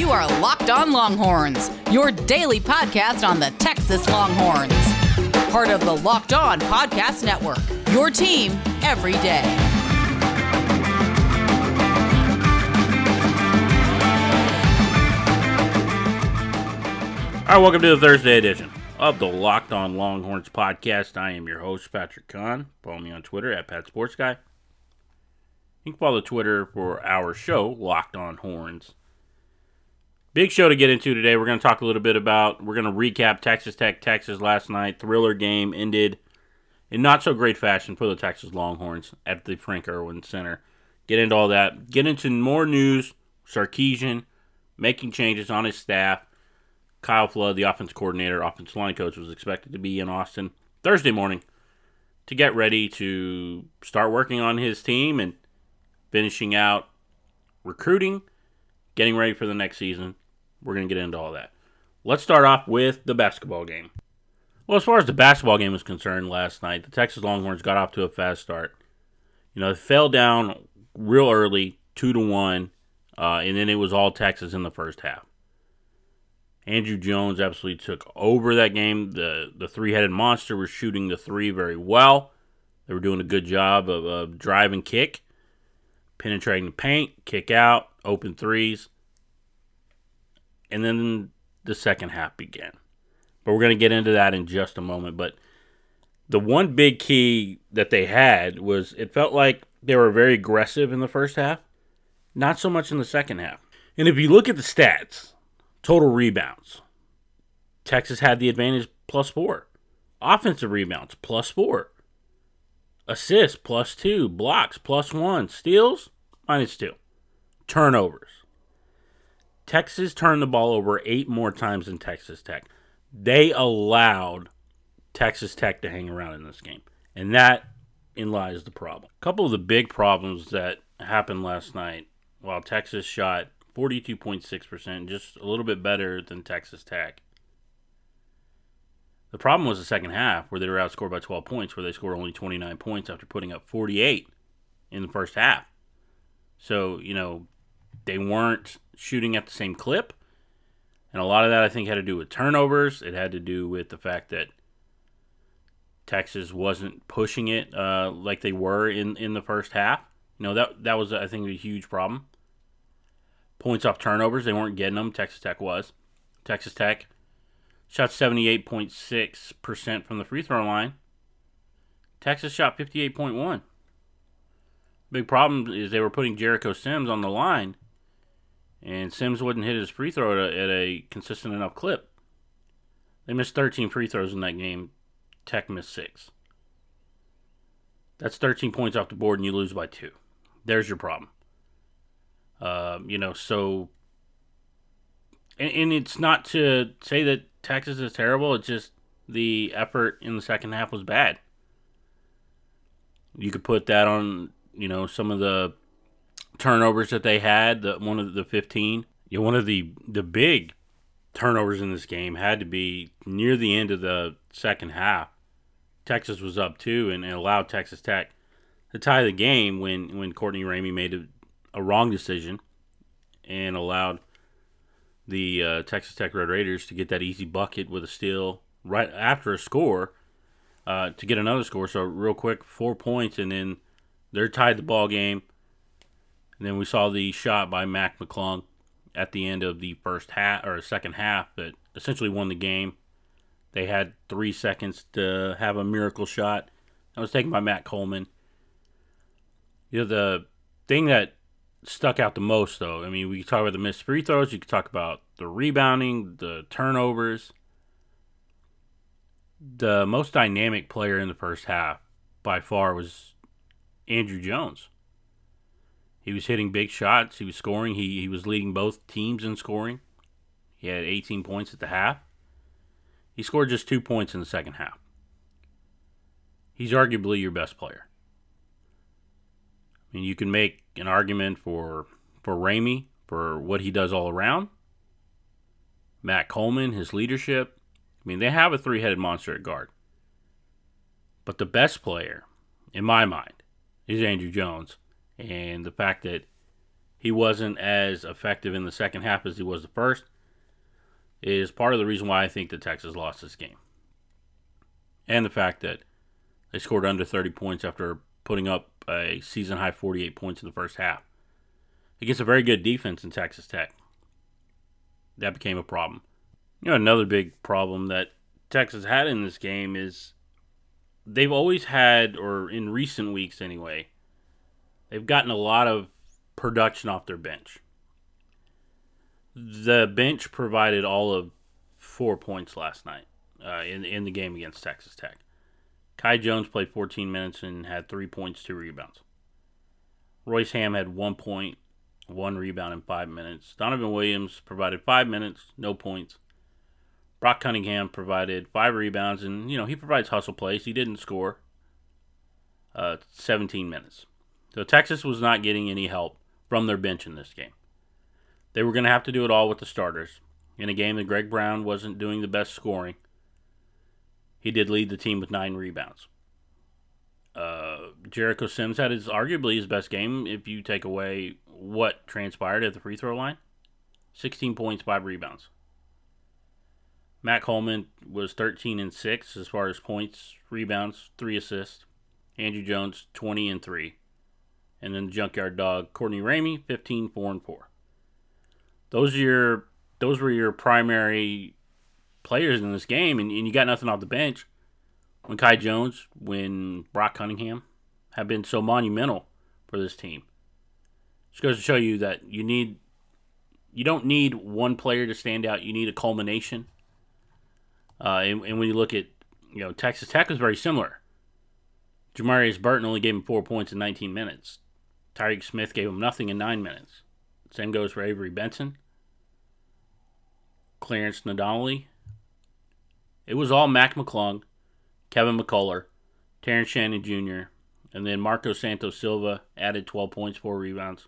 You are Locked On Longhorns, your daily podcast on the Texas Longhorns. Part of the Locked On Podcast Network, your team every day. All right, welcome to the Thursday edition of the Locked On Longhorns podcast. I am your host, Patrick Kahn. Follow me on Twitter at Pat Sports Guy. You can follow the Twitter for our show, Locked On Horns. Big show to get into today. We're going to talk a little bit about, we're going to recap Texas Tech, Texas last night. Thriller game ended in not so great fashion for the Texas Longhorns at the Frank Erwin Center. Get into all that. Get into more news. Sarkisian making changes on his staff. Kyle Flood, the offense coordinator, offensive line coach, was expected to be in Austin Thursday morning to get ready to start working on his team and finishing out recruiting, getting ready for the next season. We're going to get into all that. Let's start off with the basketball game. Well, as far as the basketball game is concerned, last night the Texas Longhorns got off to a fast start. You know, they fell down real early, two to one, uh, and then it was all Texas in the first half. Andrew Jones absolutely took over that game. The the three headed monster was shooting the three very well. They were doing a good job of, of kick, penetrating the paint, kick out, open threes. And then the second half began. But we're going to get into that in just a moment. But the one big key that they had was it felt like they were very aggressive in the first half, not so much in the second half. And if you look at the stats, total rebounds, Texas had the advantage plus four. Offensive rebounds plus four. Assists plus two. Blocks plus one. Steals minus two. Turnovers. Texas turned the ball over eight more times than Texas Tech. They allowed Texas Tech to hang around in this game. And that in lies the problem. A couple of the big problems that happened last night while Texas shot 42.6%, just a little bit better than Texas Tech. The problem was the second half, where they were outscored by 12 points, where they scored only 29 points after putting up 48 in the first half. So, you know, they weren't shooting at the same clip. And a lot of that, I think, had to do with turnovers. It had to do with the fact that Texas wasn't pushing it uh, like they were in, in the first half. You know, that, that was, I think, a huge problem. Points off turnovers, they weren't getting them. Texas Tech was. Texas Tech shot 78.6% from the free throw line. Texas shot 58.1. Big problem is they were putting Jericho Sims on the line, and Sims wouldn't hit his free throw at a, at a consistent enough clip. They missed 13 free throws in that game. Tech missed six. That's 13 points off the board, and you lose by two. There's your problem. Uh, you know, so and, and it's not to say that Texas is terrible. It's just the effort in the second half was bad. You could put that on, you know, some of the turnovers that they had. The one of the fifteen. You know, one of the the big turnovers in this game had to be near the end of the second half. Texas was up two and, and allowed Texas Tech to tie the game when when Courtney Ramey made a, a wrong decision and allowed the uh, Texas Tech Red Raiders to get that easy bucket with a steal right after a score uh, to get another score. So real quick, four points, and then they're tied the ball game. And then we saw the shot by Mac McClung at the end of the first half or second half that essentially won the game. They had three seconds to have a miracle shot. That was taken by Matt Coleman. You know the thing that stuck out the most, though. I mean, we could talk about the missed free throws. You could talk about the rebounding, the turnovers. The most dynamic player in the first half by far was Andrew Jones. He was hitting big shots. He was scoring. He, he was leading both teams in scoring. He had 18 points at the half. He scored just two points in the second half. He's arguably your best player. I mean, you can make an argument for for Ramey for what he does all around. Matt Coleman, his leadership. I mean, they have a three-headed monster at guard. But the best player, in my mind, is Andrew Jones, and the fact that he wasn't as effective in the second half as he was the first is part of the reason why I think that Texas lost this game. And the fact that they scored under 30 points after putting up a season high 48 points in the first half against a very good defense in Texas Tech. That became a problem. You know, another big problem that Texas had in this game is they've always had, or in recent weeks anyway, they've gotten a lot of production off their bench. The bench provided all of four points last night uh, in in the game against Texas Tech. Kai Jones played 14 minutes and had three points, two rebounds. Royce Hamm had one point, one rebound in five minutes. Donovan Williams provided five minutes, no points. Brock Cunningham provided five rebounds, and you know he provides hustle plays. He didn't score. Uh, 17 minutes. So Texas was not getting any help from their bench in this game. They were going to have to do it all with the starters. In a game that Greg Brown wasn't doing the best scoring, he did lead the team with nine rebounds. Uh, Jericho Sims had his arguably his best game if you take away what transpired at the free throw line. 16 points, five rebounds. Matt Coleman was 13 and 6 as far as points, rebounds, three assists. Andrew Jones 20 and 3 and then the junkyard dog Courtney Ramey, 15, 4 and 4. Those are your those were your primary players in this game, and, and you got nothing off the bench. When Kai Jones, when Brock Cunningham have been so monumental for this team. Just goes to show you that you need you don't need one player to stand out. You need a culmination. Uh, and, and when you look at you know Texas Tech was very similar. Jamarius Burton only gave him four points in 19 minutes. Tyreke Smith gave him nothing in nine minutes. Same goes for Avery Benson. Clarence Nadolny. It was all Mac McClung, Kevin McCullar, Terrence Shannon Jr., and then Marco Santos Silva added 12 points, 4 rebounds.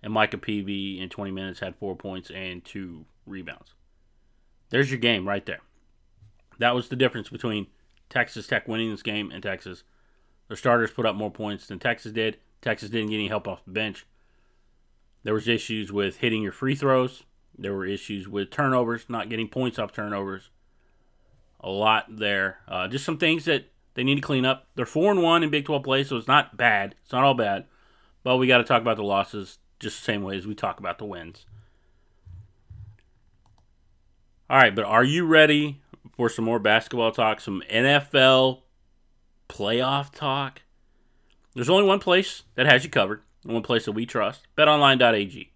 And Micah Peavy in 20 minutes had 4 points and 2 rebounds. There's your game right there. That was the difference between Texas Tech winning this game and Texas. Their starters put up more points than Texas did. Texas didn't get any help off the bench. There was issues with hitting your free throws. There were issues with turnovers, not getting points off turnovers. A lot there. Uh, just some things that they need to clean up. They're four and one in Big 12 play, so it's not bad. It's not all bad, but we got to talk about the losses just the same way as we talk about the wins. All right, but are you ready for some more basketball talk? Some NFL playoff talk? There's only one place that has you covered, and one place that we trust betonline.ag.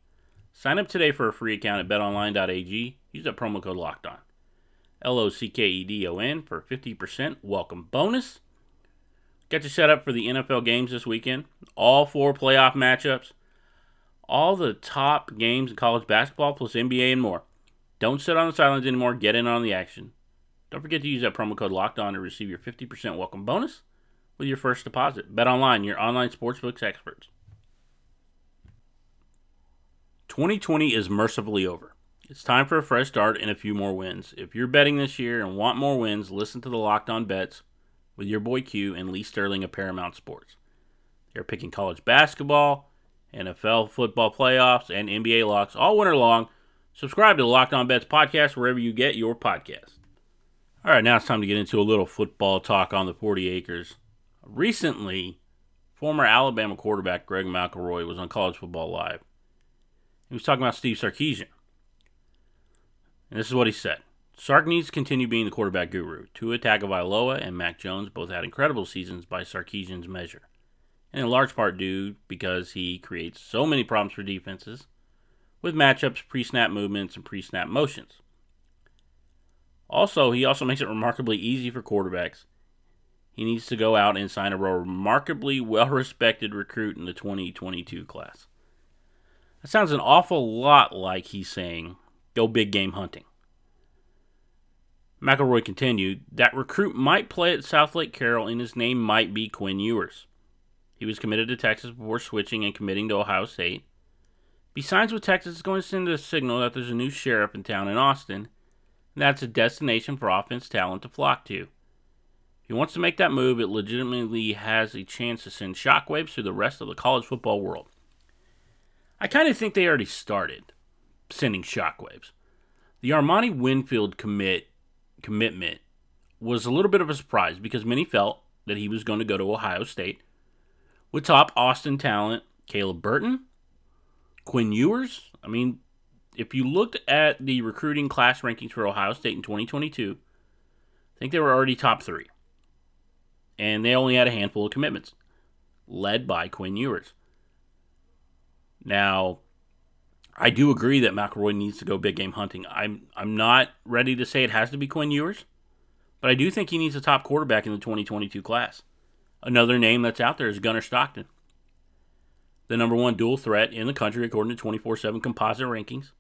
Sign up today for a free account at betonline.ag. Use that promo code locked on. L O C K E D O N for 50% welcome bonus. Got you set up for the NFL games this weekend. All four playoff matchups. All the top games in college basketball plus NBA and more. Don't sit on the sidelines anymore. Get in on the action. Don't forget to use that promo code locked on to receive your 50% welcome bonus with your first deposit. Bet online, your online sportsbooks experts. 2020 is mercifully over. It's time for a fresh start and a few more wins. If you're betting this year and want more wins, listen to the Locked On Bets with your boy Q and Lee Sterling of Paramount Sports. They're picking college basketball, NFL football playoffs, and NBA locks all winter long. Subscribe to the Locked On Bets podcast wherever you get your podcast. All right, now it's time to get into a little football talk on the 40 acres. Recently, former Alabama quarterback Greg McElroy was on College Football Live. He was talking about Steve Sarkisian. And this is what he said. Sark needs to continue being the quarterback guru. Tua Tagovailoa and Mac Jones both had incredible seasons by Sarkisian's measure. And in large part due because he creates so many problems for defenses with matchups, pre-snap movements, and pre-snap motions. Also, he also makes it remarkably easy for quarterbacks he needs to go out and sign a remarkably well respected recruit in the 2022 class. That sounds an awful lot like he's saying, go big game hunting. McElroy continued, that recruit might play at Southlake Carroll and his name might be Quinn Ewers. He was committed to Texas before switching and committing to Ohio State. Besides, with Texas is going to send a signal that there's a new sheriff in town in Austin, and that's a destination for offense talent to flock to. He wants to make that move, it legitimately has a chance to send shockwaves through the rest of the college football world. I kind of think they already started sending shockwaves. The Armani Winfield commit commitment was a little bit of a surprise because many felt that he was going to go to Ohio State with top Austin talent Caleb Burton, Quinn Ewers. I mean, if you looked at the recruiting class rankings for Ohio State in 2022, I think they were already top three. And they only had a handful of commitments, led by Quinn Ewers. Now, I do agree that McElroy needs to go big game hunting. I'm I'm not ready to say it has to be Quinn Ewers, but I do think he needs a top quarterback in the 2022 class. Another name that's out there is Gunnar Stockton, the number one dual threat in the country according to 24 7 composite rankings.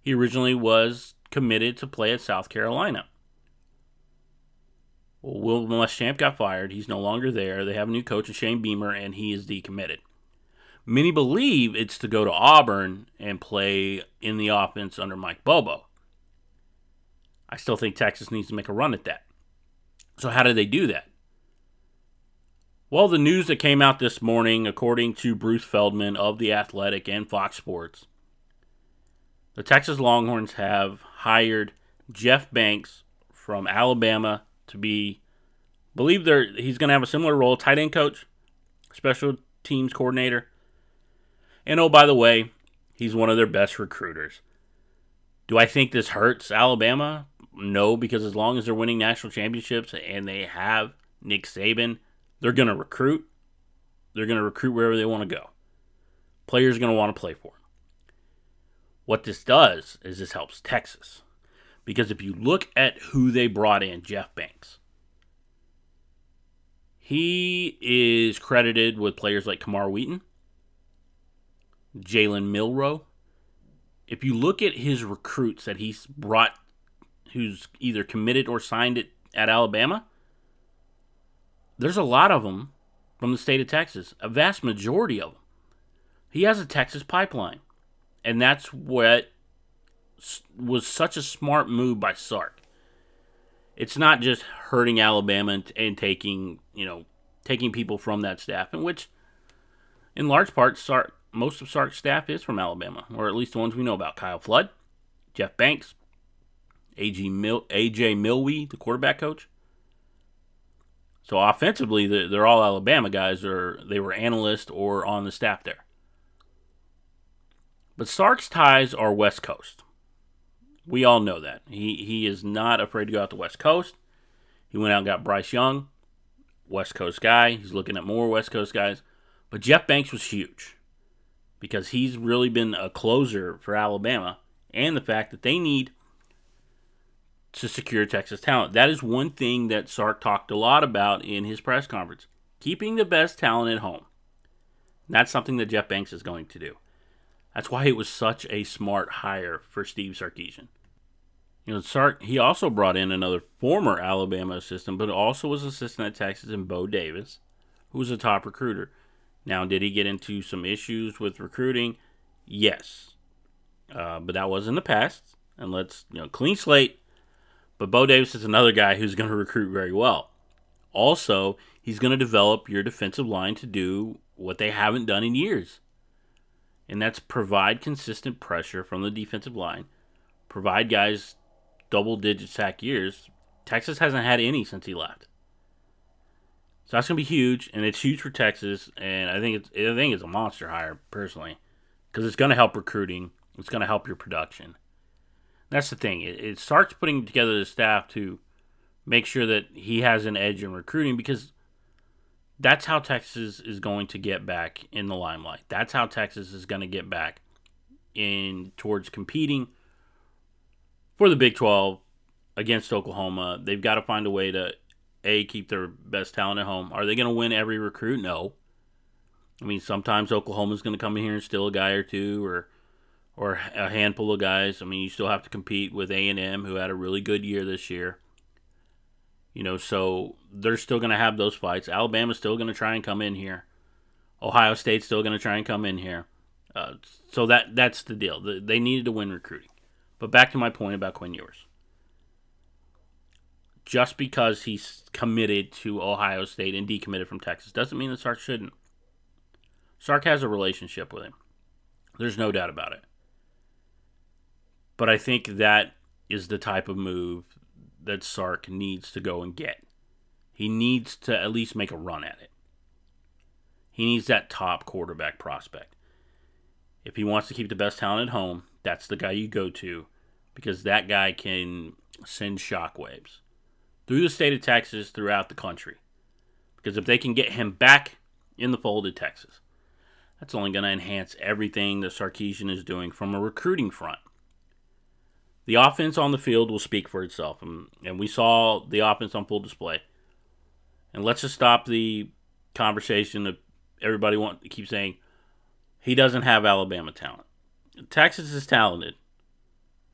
He originally was committed to play at South Carolina. Well, Will Muschamp got fired. He's no longer there. They have a new coach, Shane Beamer, and he is decommitted. Many believe it's to go to Auburn and play in the offense under Mike Bobo. I still think Texas needs to make a run at that. So, how do they do that? Well, the news that came out this morning, according to Bruce Feldman of The Athletic and Fox Sports, the Texas Longhorns have hired Jeff Banks from Alabama to be, believe they're he's going to have a similar role, tight end coach, special teams coordinator. And oh, by the way, he's one of their best recruiters. Do I think this hurts Alabama? No, because as long as they're winning national championships and they have Nick Saban, they're going to recruit. They're going to recruit wherever they want to go. Players are going to want to play for them. What this does is this helps Texas. Because if you look at who they brought in, Jeff Banks, he is credited with players like Camar Wheaton, Jalen Milroe. If you look at his recruits that he's brought, who's either committed or signed it at Alabama, there's a lot of them from the state of Texas, a vast majority of them. He has a Texas pipeline. And that's what was such a smart move by Sark. It's not just hurting Alabama and, and taking, you know, taking people from that staff, in which, in large part, Sark, most of Sark's staff is from Alabama, or at least the ones we know about. Kyle Flood, Jeff Banks, AJ, Mil- AJ Milwee, the quarterback coach. So offensively, they're all Alabama guys, or they were analysts or on the staff there. But Sark's ties are West Coast. We all know that. He he is not afraid to go out the West Coast. He went out and got Bryce Young, West Coast guy. He's looking at more West Coast guys. But Jeff Banks was huge because he's really been a closer for Alabama and the fact that they need to secure Texas talent. That is one thing that Sark talked a lot about in his press conference. Keeping the best talent at home. that's something that Jeff Banks is going to do. That's why it was such a smart hire for Steve Sarkisian. You know, Sark he also brought in another former Alabama assistant, but also was assistant at Texas in Bo Davis, who was a top recruiter. Now, did he get into some issues with recruiting? Yes, uh, but that was in the past. And let's you know, clean slate. But Bo Davis is another guy who's going to recruit very well. Also, he's going to develop your defensive line to do what they haven't done in years and that's provide consistent pressure from the defensive line, provide guys double digit sack years. Texas hasn't had any since he left. So that's gonna be huge, and it's huge for Texas, and I think it's I think it's a monster hire personally, because it's gonna help recruiting, it's gonna help your production. That's the thing. It, it starts putting together the staff to make sure that he has an edge in recruiting because that's how Texas is going to get back in the limelight. That's how Texas is going to get back in towards competing for the Big 12 against Oklahoma. They've got to find a way to a keep their best talent at home. Are they going to win every recruit? No. I mean, sometimes Oklahoma's going to come in here and steal a guy or two, or or a handful of guys. I mean, you still have to compete with A and M, who had a really good year this year. You know, so they're still going to have those fights. Alabama's still going to try and come in here. Ohio State's still going to try and come in here. Uh, so that that's the deal. They needed to win recruiting. But back to my point about Quinn Ewers. Just because he's committed to Ohio State and decommitted from Texas doesn't mean that Sark shouldn't. Sark has a relationship with him. There's no doubt about it. But I think that is the type of move that Sark needs to go and get. He needs to at least make a run at it. He needs that top quarterback prospect. If he wants to keep the best talent at home, that's the guy you go to because that guy can send shockwaves through the state of Texas, throughout the country. Because if they can get him back in the fold of Texas, that's only going to enhance everything that Sarkisian is doing from a recruiting front. The offense on the field will speak for itself, and, and we saw the offense on full display. And let's just stop the conversation that everybody want to keep saying he doesn't have Alabama talent. Texas is talented.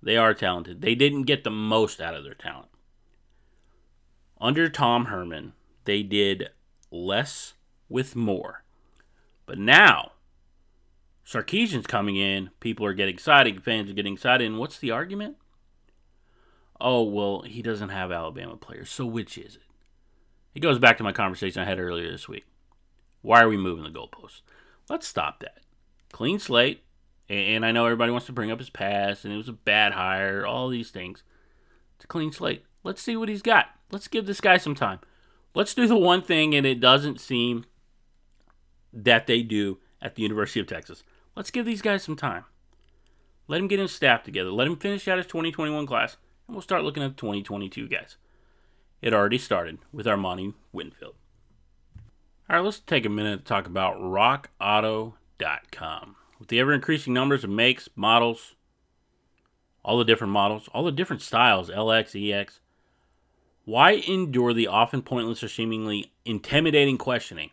They are talented. They didn't get the most out of their talent. Under Tom Herman, they did less with more. But now, Sarkisian's coming in. People are getting excited. Fans are getting excited. And what's the argument? Oh, well, he doesn't have Alabama players. So which is it? It goes back to my conversation I had earlier this week. Why are we moving the goalposts? Let's stop that. Clean slate. And I know everybody wants to bring up his past and it was a bad hire, all these things. It's a clean slate. Let's see what he's got. Let's give this guy some time. Let's do the one thing, and it doesn't seem that they do at the University of Texas. Let's give these guys some time. Let him get his staff together. Let him finish out his 2021 class, and we'll start looking at the 2022 guys. It already started with Armani Winfield. All right, let's take a minute to talk about RockAuto.com. With the ever increasing numbers of makes, models, all the different models, all the different styles LX, EX, why endure the often pointless or seemingly intimidating questioning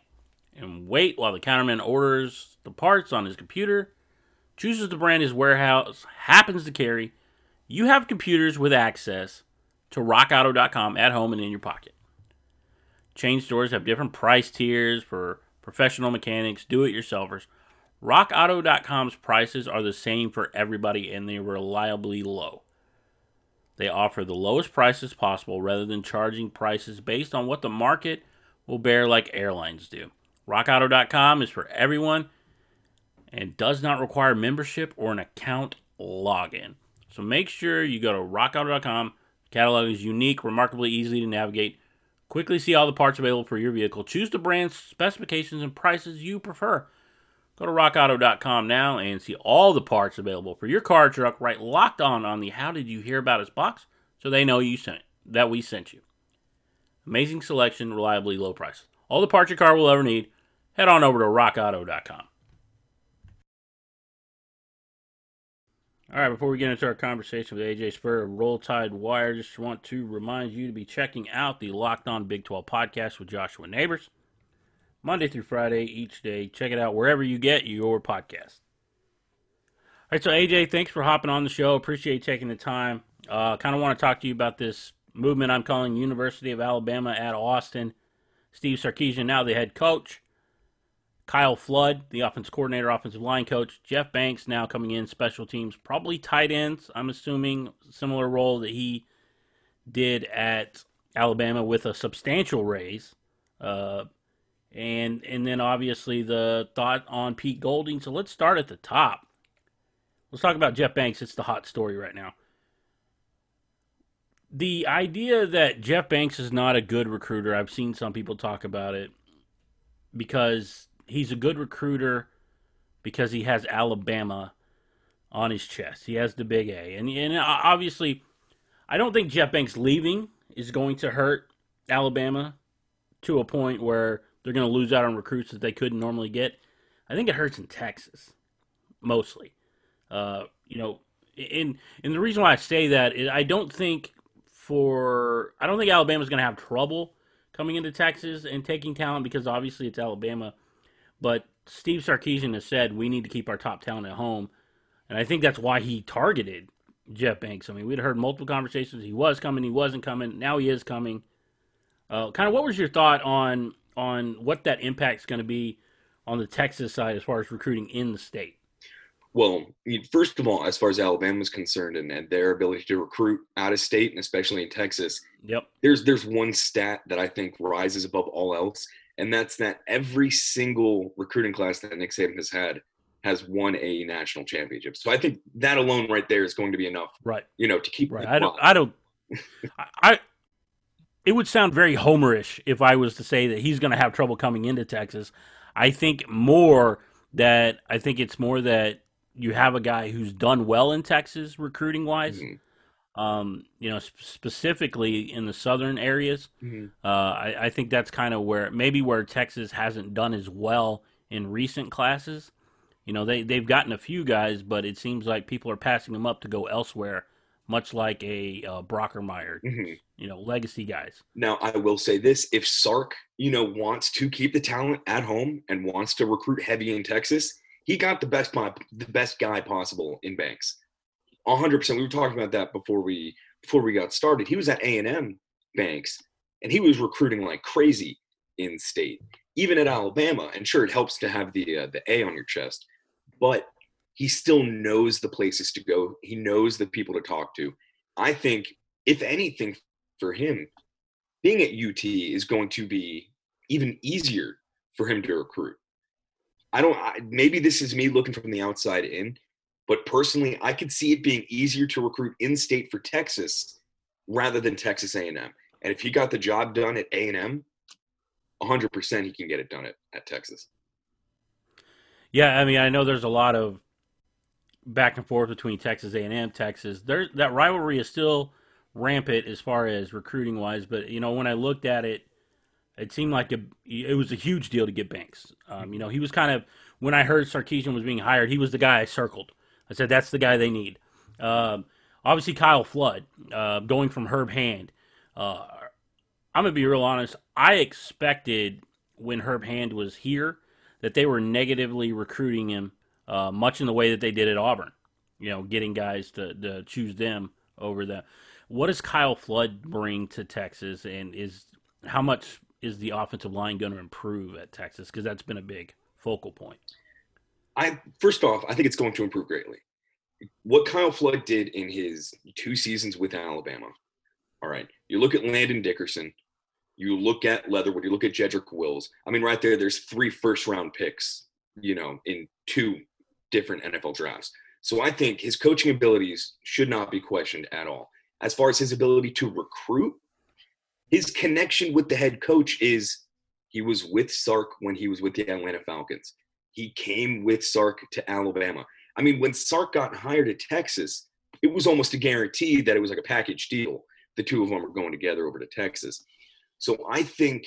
and wait while the counterman orders the parts on his computer, chooses the brand his warehouse happens to carry? You have computers with access to rockauto.com at home and in your pocket. Chain stores have different price tiers for professional mechanics, do it yourselfers. RockAuto.com's prices are the same for everybody and they're reliably low. They offer the lowest prices possible rather than charging prices based on what the market will bear like airlines do. RockAuto.com is for everyone and does not require membership or an account login. So make sure you go to rockauto.com. Catalog is unique, remarkably easy to navigate. Quickly see all the parts available for your vehicle. Choose the brand, specifications, and prices you prefer. Go to rockauto.com now and see all the parts available for your car truck right locked on on the how did you hear about us box so they know you sent that we sent you. Amazing selection, reliably low prices. All the parts your car will ever need. Head on over to rockauto.com. All right, before we get into our conversation with AJ Spurr of Roll Tide Wire, just want to remind you to be checking out the Locked On Big 12 podcast with Joshua Neighbors. Monday through Friday, each day. Check it out wherever you get your podcast. All right, so AJ, thanks for hopping on the show. Appreciate taking the time. Uh, kind of want to talk to you about this movement I'm calling University of Alabama at Austin. Steve Sarkisian, now the head coach. Kyle Flood, the offensive coordinator, offensive line coach. Jeff Banks now coming in, special teams, probably tight ends. I'm assuming similar role that he did at Alabama with a substantial raise. Uh, and and then obviously the thought on Pete Golding. So let's start at the top. Let's talk about Jeff Banks. It's the hot story right now. The idea that Jeff Banks is not a good recruiter, I've seen some people talk about it because he's a good recruiter because he has Alabama on his chest. He has the big A. And, and obviously, I don't think Jeff Banks leaving is going to hurt Alabama to a point where they're going to lose out on recruits that they couldn't normally get. I think it hurts in Texas mostly. Uh, you know, and and the reason why I say that is I don't think for I don't think Alabama's going to have trouble coming into Texas and taking talent because obviously it's Alabama. But Steve Sarkisian has said we need to keep our top talent at home, and I think that's why he targeted Jeff Banks. I mean, we'd heard multiple conversations. He was coming, he wasn't coming. Now he is coming. Uh, kind of, what was your thought on on what that impact is going to be on the Texas side as far as recruiting in the state? Well, first of all, as far as Alabama is concerned and, and their ability to recruit out of state and especially in Texas, yep. There's there's one stat that I think rises above all else, and that's that every single recruiting class that Nick Saban has had has won a national championship. So I think that alone right there is going to be enough, right? You know, to keep right. I don't. I don't. I. It would sound very homerish if I was to say that he's going to have trouble coming into Texas. I think more that I think it's more that you have a guy who's done well in Texas recruiting wise. Mm-hmm um, you know, sp- specifically in the southern areas. Mm-hmm. Uh, I, I, think that's kind of where maybe where Texas hasn't done as well in recent classes. You know, they they've gotten a few guys, but it seems like people are passing them up to go elsewhere, much like a uh, Brockermeyer. Mm-hmm. You know, legacy guys. Now, I will say this: if Sark, you know, wants to keep the talent at home and wants to recruit heavy in Texas, he got the best the best guy possible in Banks. 100%. We were talking about that before we before we got started. He was at A&M Banks and he was recruiting like crazy in state, even at Alabama. And sure, it helps to have the uh, the A on your chest, but he still knows the places to go. He knows the people to talk to. I think, if anything, for him, being at UT is going to be even easier for him to recruit. I don't. I, maybe this is me looking from the outside in, but personally, I could see it being easier to recruit in-state for Texas rather than Texas A&M. And if he got the job done at A&M, 100% he can get it done at, at Texas. Yeah, I mean, I know there's a lot of back and forth between Texas A&M, Texas. There, that rivalry is still rampant as far as recruiting wise. But you know, when I looked at it, it seemed like a, it was a huge deal to get Banks. Um, you know, he was kind of when I heard Sarkisian was being hired, he was the guy I circled. I said that's the guy they need. Um, obviously, Kyle Flood uh, going from Herb Hand. Uh, I'm gonna be real honest. I expected when Herb Hand was here that they were negatively recruiting him, uh, much in the way that they did at Auburn. You know, getting guys to, to choose them over them. What does Kyle Flood bring to Texas, and is how much is the offensive line going to improve at Texas? Because that's been a big focal point. I first off, I think it's going to improve greatly. What Kyle Flood did in his two seasons with Alabama. All right, you look at Landon Dickerson, you look at Leatherwood, you look at Jedrick Wills. I mean, right there, there's three first round picks, you know, in two different NFL drafts. So I think his coaching abilities should not be questioned at all. As far as his ability to recruit, his connection with the head coach is he was with Sark when he was with the Atlanta Falcons he came with Sark to Alabama. I mean, when Sark got hired at Texas, it was almost a guarantee that it was like a package deal. The two of them are going together over to Texas. So I think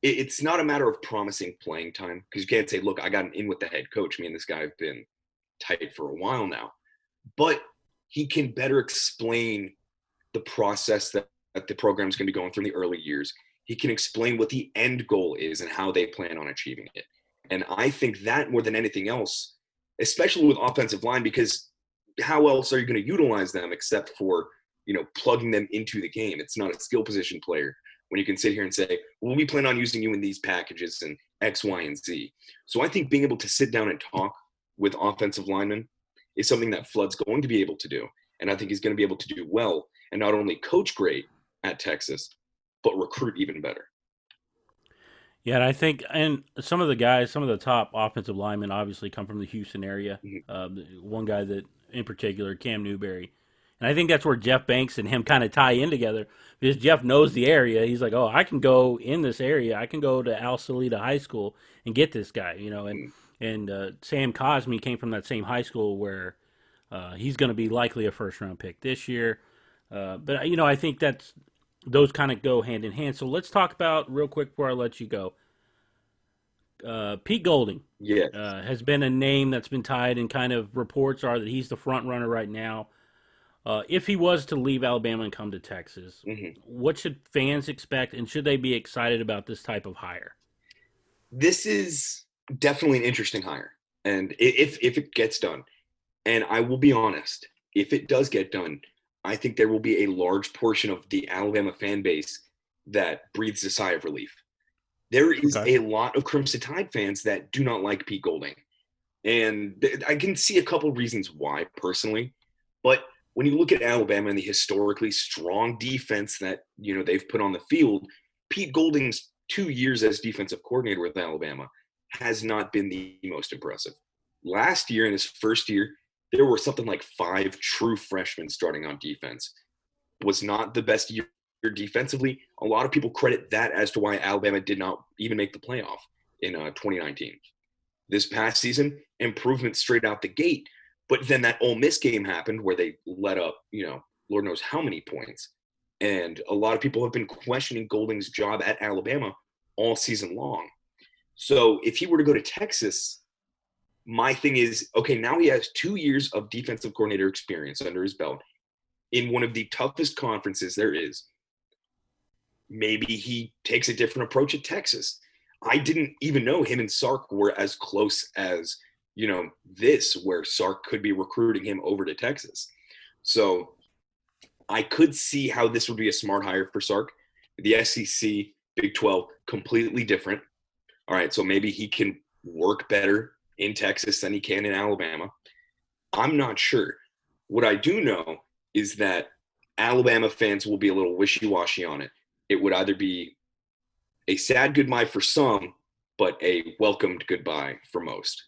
it's not a matter of promising playing time because you can't say, look, I got an in with the head coach. Me and this guy have been tight for a while now. But he can better explain the process that, that the program is going to be going through in the early years. He can explain what the end goal is and how they plan on achieving it. And I think that more than anything else, especially with offensive line, because how else are you going to utilize them except for, you know, plugging them into the game? It's not a skill position player when you can sit here and say, well, we plan on using you in these packages and X, Y, and Z. So I think being able to sit down and talk with offensive linemen is something that Flood's going to be able to do. And I think he's going to be able to do well and not only coach great at Texas, but recruit even better. Yeah, and I think, and some of the guys, some of the top offensive linemen, obviously come from the Houston area. Mm-hmm. Uh, one guy that, in particular, Cam Newberry, and I think that's where Jeff Banks and him kind of tie in together because Jeff knows the area. He's like, oh, I can go in this area. I can go to Al Salida High School and get this guy, you know. And mm-hmm. and uh, Sam Cosmi came from that same high school where uh, he's going to be likely a first round pick this year. Uh, but you know, I think that's those kind of go hand in hand. So let's talk about real quick before I let you go. Uh, Pete Golding, yeah, uh, has been a name that's been tied, and kind of reports are that he's the front runner right now. Uh, if he was to leave Alabama and come to Texas, mm-hmm. what should fans expect, and should they be excited about this type of hire? This is definitely an interesting hire, and if if it gets done, and I will be honest, if it does get done, I think there will be a large portion of the Alabama fan base that breathes a sigh of relief. There is okay. a lot of Crimson Tide fans that do not like Pete Golding. And I can see a couple reasons why personally. But when you look at Alabama and the historically strong defense that, you know, they've put on the field, Pete Golding's two years as defensive coordinator with Alabama has not been the most impressive. last year in his first year, there were something like five true freshmen starting on defense. Was not the best year defensively. A lot of people credit that as to why Alabama did not even make the playoff in uh, 2019. This past season, improvement straight out the gate. But then that Ole Miss game happened where they let up, you know, Lord knows how many points. And a lot of people have been questioning Golding's job at Alabama all season long. So if he were to go to Texas, my thing is okay, now he has two years of defensive coordinator experience under his belt in one of the toughest conferences there is. Maybe he takes a different approach at Texas. I didn't even know him and Sark were as close as, you know, this, where Sark could be recruiting him over to Texas. So I could see how this would be a smart hire for Sark. The SEC, Big 12, completely different. All right, so maybe he can work better in Texas than he can in Alabama. I'm not sure. What I do know is that Alabama fans will be a little wishy washy on it. It would either be a sad goodbye for some, but a welcomed goodbye for most.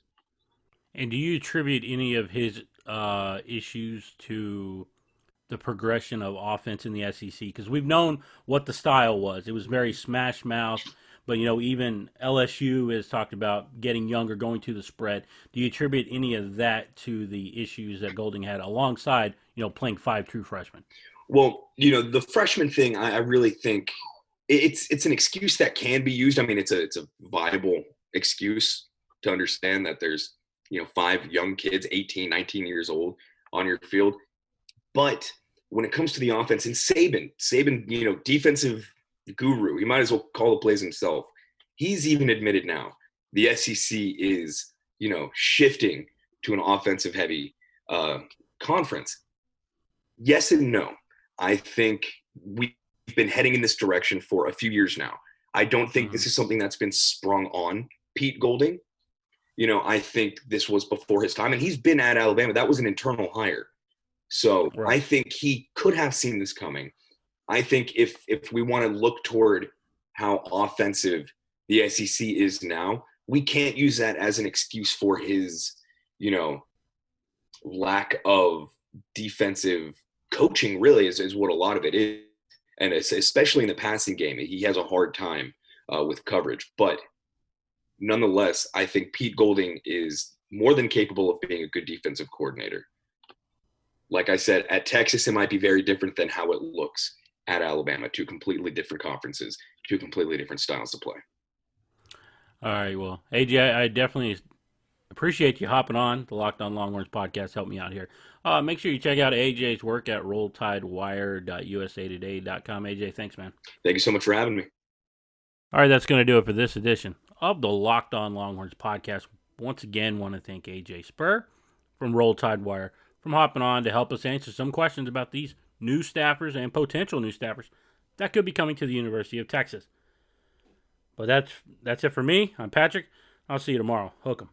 And do you attribute any of his uh, issues to the progression of offense in the SEC? Because we've known what the style was. It was very smash mouth. But you know, even LSU has talked about getting younger, going to the spread. Do you attribute any of that to the issues that Golding had alongside, you know, playing five true freshmen? Well, you know, the freshman thing, I, I really think it's it's an excuse that can be used. I mean, it's a it's a viable excuse to understand that there's you know five young kids, 18, 19 years old on your field. But when it comes to the offense, and Saban, Saban, you know, defensive guru. He might as well call the plays himself. He's even admitted now the SEC is, you know, shifting to an offensive heavy uh, conference. Yes and no. I think we've been heading in this direction for a few years now. I don't think mm-hmm. this is something that's been sprung on Pete Golding. You know, I think this was before his time, and he's been at Alabama. That was an internal hire. So right. I think he could have seen this coming. I think if if we want to look toward how offensive the SEC is now, we can't use that as an excuse for his, you know, lack of defensive coaching. Really, is, is what a lot of it is, and especially in the passing game, he has a hard time uh, with coverage. But nonetheless, I think Pete Golding is more than capable of being a good defensive coordinator. Like I said, at Texas, it might be very different than how it looks at Alabama, two completely different conferences, two completely different styles to play. All right. Well, AJ, I definitely appreciate you hopping on the Locked On Longhorns podcast. Help me out here. Uh, make sure you check out AJ's work at rolltidewire.usatoday.com. AJ, thanks, man. Thank you so much for having me. All right, that's going to do it for this edition of the Locked On Longhorns podcast. Once again, want to thank AJ Spurr from Roll Tide Wire from hopping on to help us answer some questions about these new staffers and potential new staffers that could be coming to the University of Texas. But that's that's it for me. I'm Patrick. I'll see you tomorrow. Hook 'em.